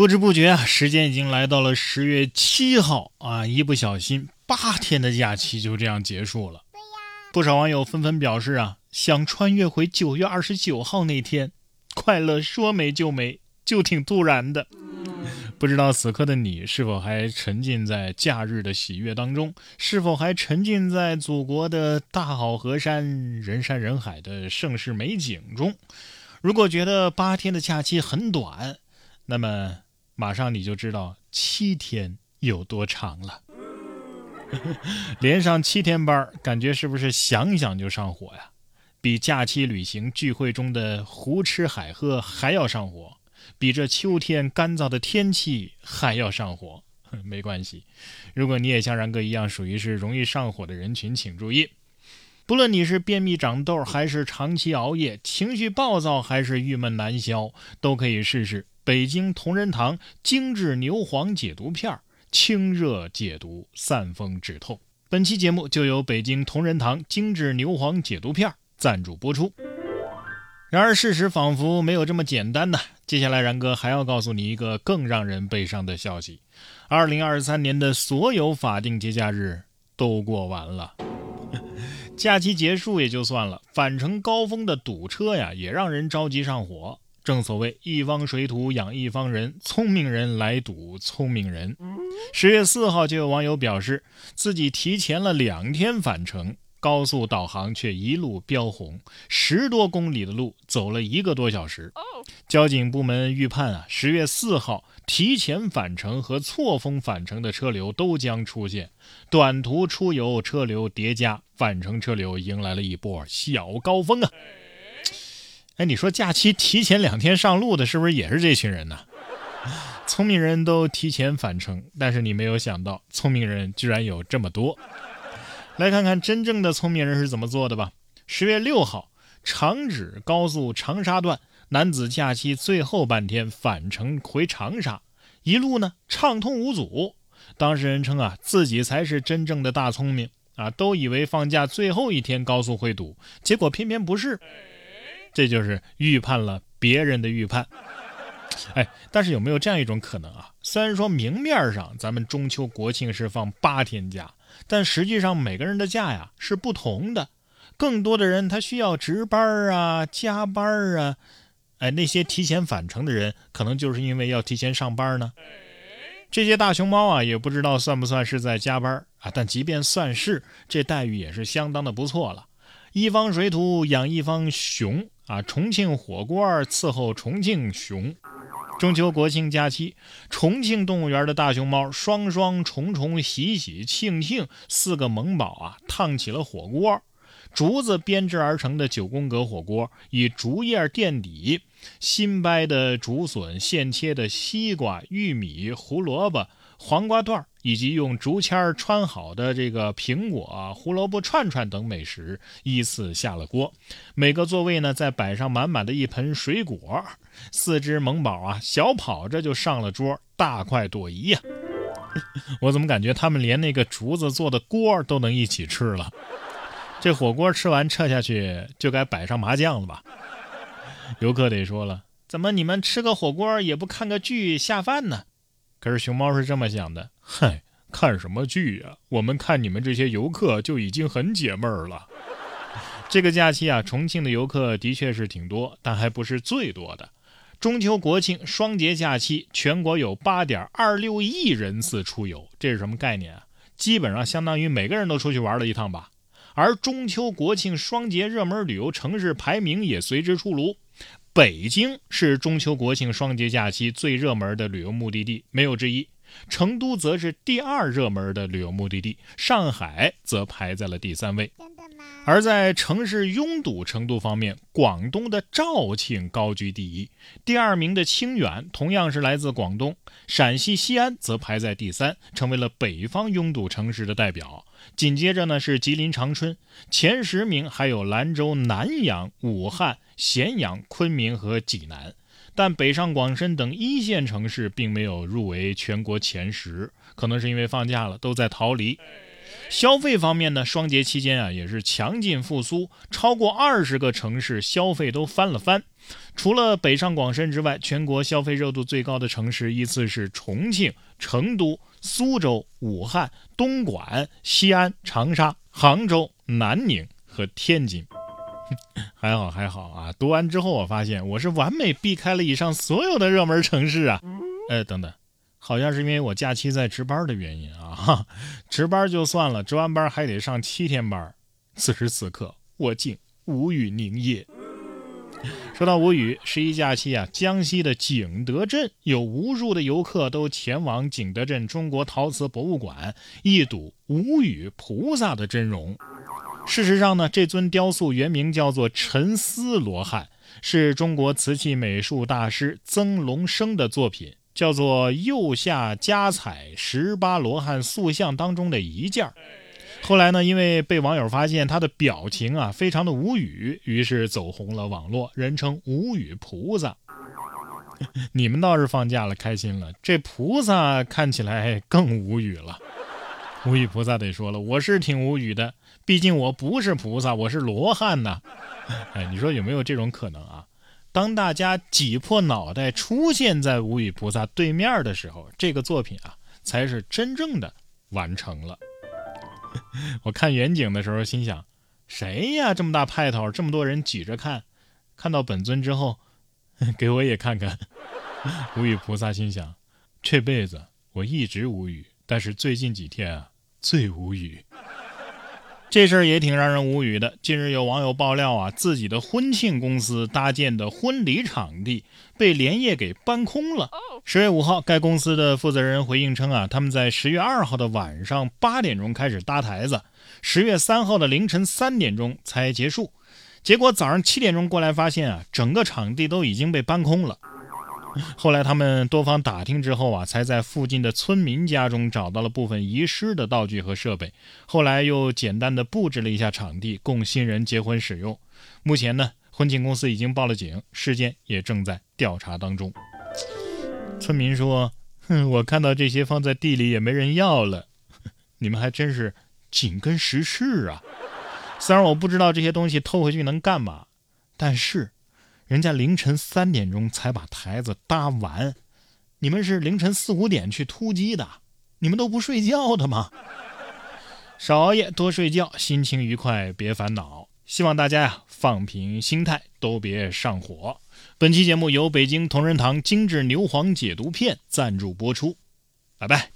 不知不觉啊，时间已经来到了十月七号啊！一不小心，八天的假期就这样结束了。不少网友纷纷表示啊，想穿越回九月二十九号那天，快乐说没就没，就挺突然的。不知道此刻的你是否还沉浸在假日的喜悦当中？是否还沉浸在祖国的大好河山、人山人海的盛世美景中？如果觉得八天的假期很短，那么，马上你就知道七天有多长了。连上七天班，感觉是不是想想就上火呀？比假期旅行聚会中的胡吃海喝还要上火，比这秋天干燥的天气还要上火。没关系，如果你也像然哥一样属于是容易上火的人群，请注意，不论你是便秘长痘，还是长期熬夜，情绪暴躁，还是郁闷难消，都可以试试。北京同仁堂精致牛黄解毒片儿，清热解毒，散风止痛。本期节目就由北京同仁堂精致牛黄解毒片儿赞助播出。然而事实仿佛没有这么简单呢。接下来然哥还要告诉你一个更让人悲伤的消息：二零二三年的所有法定节假日都过完了，假期结束也就算了，返程高峰的堵车呀，也让人着急上火。正所谓一方水土养一方人，聪明人来赌聪明人。十月四号就有网友表示，自己提前了两天返程，高速导航却一路飙红，十多公里的路走了一个多小时。交警部门预判啊，十月四号提前返程和错峰返程的车流都将出现，短途出游车流叠加，返程车流迎来了一波小高峰啊。哎，你说假期提前两天上路的，是不是也是这群人呢？聪明人都提前返程，但是你没有想到，聪明人居然有这么多。来看看真正的聪明人是怎么做的吧。十月六号，长指高速长沙段男子假期最后半天返程回长沙，一路呢畅通无阻。当事人称啊，自己才是真正的大聪明啊，都以为放假最后一天高速会堵，结果偏偏不是。这就是预判了别人的预判，哎，但是有没有这样一种可能啊？虽然说明面上咱们中秋国庆是放八天假，但实际上每个人的假呀是不同的。更多的人他需要值班啊、加班啊，哎，那些提前返程的人可能就是因为要提前上班呢。这些大熊猫啊，也不知道算不算是在加班啊？但即便算是，这待遇也是相当的不错了。一方水土养一方熊啊！重庆火锅伺候重庆熊。中秋国庆假期，重庆动物园的大熊猫双双、重重、喜喜、庆庆四个萌宝啊，烫起了火锅。竹子编制而成的九宫格火锅，以竹叶垫底，新掰的竹笋、现切的西瓜、玉米、胡萝卜。黄瓜段儿以及用竹签穿好的这个苹果、胡萝卜串串等美食依次下了锅，每个座位呢再摆上满满的一盆水果，四只萌宝啊小跑着就上了桌，大快朵颐呀！我怎么感觉他们连那个竹子做的锅都能一起吃了？这火锅吃完撤下去就该摆上麻将了吧？游客得说了，怎么你们吃个火锅也不看个剧下饭呢？可是熊猫是这么想的：嗨，看什么剧呀？我们看你们这些游客就已经很解闷儿了。这个假期啊，重庆的游客的确是挺多，但还不是最多的。中秋国庆双节假期，全国有八点二六亿人次出游，这是什么概念啊？基本上相当于每个人都出去玩了一趟吧。而中秋国庆双节热门旅游城市排名也随之出炉。北京是中秋国庆双节假期最热门的旅游目的地，没有之一。成都则是第二热门的旅游目的地，上海则排在了第三位。而在城市拥堵程度方面，广东的肇庆高居第一，第二名的清远同样是来自广东，陕西西安则排在第三，成为了北方拥堵城市的代表。紧接着呢是吉林长春，前十名还有兰州、南阳、武汉、咸阳、昆明和济南，但北上广深等一线城市并没有入围全国前十，可能是因为放假了，都在逃离。消费方面呢，双节期间啊也是强劲复苏，超过二十个城市消费都翻了番。除了北上广深之外，全国消费热度最高的城市依次是重庆、成都、苏州、武汉、东莞、西安、长沙、杭州、南宁和天津。还好还好啊！读完之后我发现我是完美避开了以上所有的热门城市啊。哎，等等。好像是因为我假期在值班的原因啊，值班就算了，值完班还得上七天班。此时此刻，我竟无语凝噎。说到无语，十一假期啊，江西的景德镇有无数的游客都前往景德镇中国陶瓷博物馆一睹无语菩萨的真容。事实上呢，这尊雕塑原名叫做沉思罗汉，是中国瓷器美术大师曾龙生的作品。叫做右下加彩十八罗汉塑像当中的一件后来呢，因为被网友发现他的表情啊非常的无语，于是走红了网络，人称无语菩萨。你们倒是放假了，开心了，这菩萨看起来更无语了。无语菩萨得说了，我是挺无语的，毕竟我不是菩萨，我是罗汉呐。哎，你说有没有这种可能啊？当大家挤破脑袋出现在无语菩萨对面的时候，这个作品啊，才是真正的完成了。我看远景的时候，心想：谁呀？这么大派头，这么多人挤着看。看到本尊之后，给我也看看。无语菩萨心想：这辈子我一直无语，但是最近几天啊，最无语。这事儿也挺让人无语的。近日有网友爆料啊，自己的婚庆公司搭建的婚礼场地被连夜给搬空了。十月五号，该公司的负责人回应称啊，他们在十月二号的晚上八点钟开始搭台子，十月三号的凌晨三点钟才结束。结果早上七点钟过来发现啊，整个场地都已经被搬空了。后来他们多方打听之后啊，才在附近的村民家中找到了部分遗失的道具和设备。后来又简单的布置了一下场地，供新人结婚使用。目前呢，婚庆公司已经报了警，事件也正在调查当中。村民说：“哼，我看到这些放在地里也没人要了，你们还真是紧跟时事啊！虽然我不知道这些东西偷回去能干嘛，但是……”人家凌晨三点钟才把台子搭完，你们是凌晨四五点去突击的，你们都不睡觉的吗？少熬夜，多睡觉，心情愉快，别烦恼。希望大家呀放平心态，都别上火。本期节目由北京同仁堂精致牛黄解毒片赞助播出，拜拜。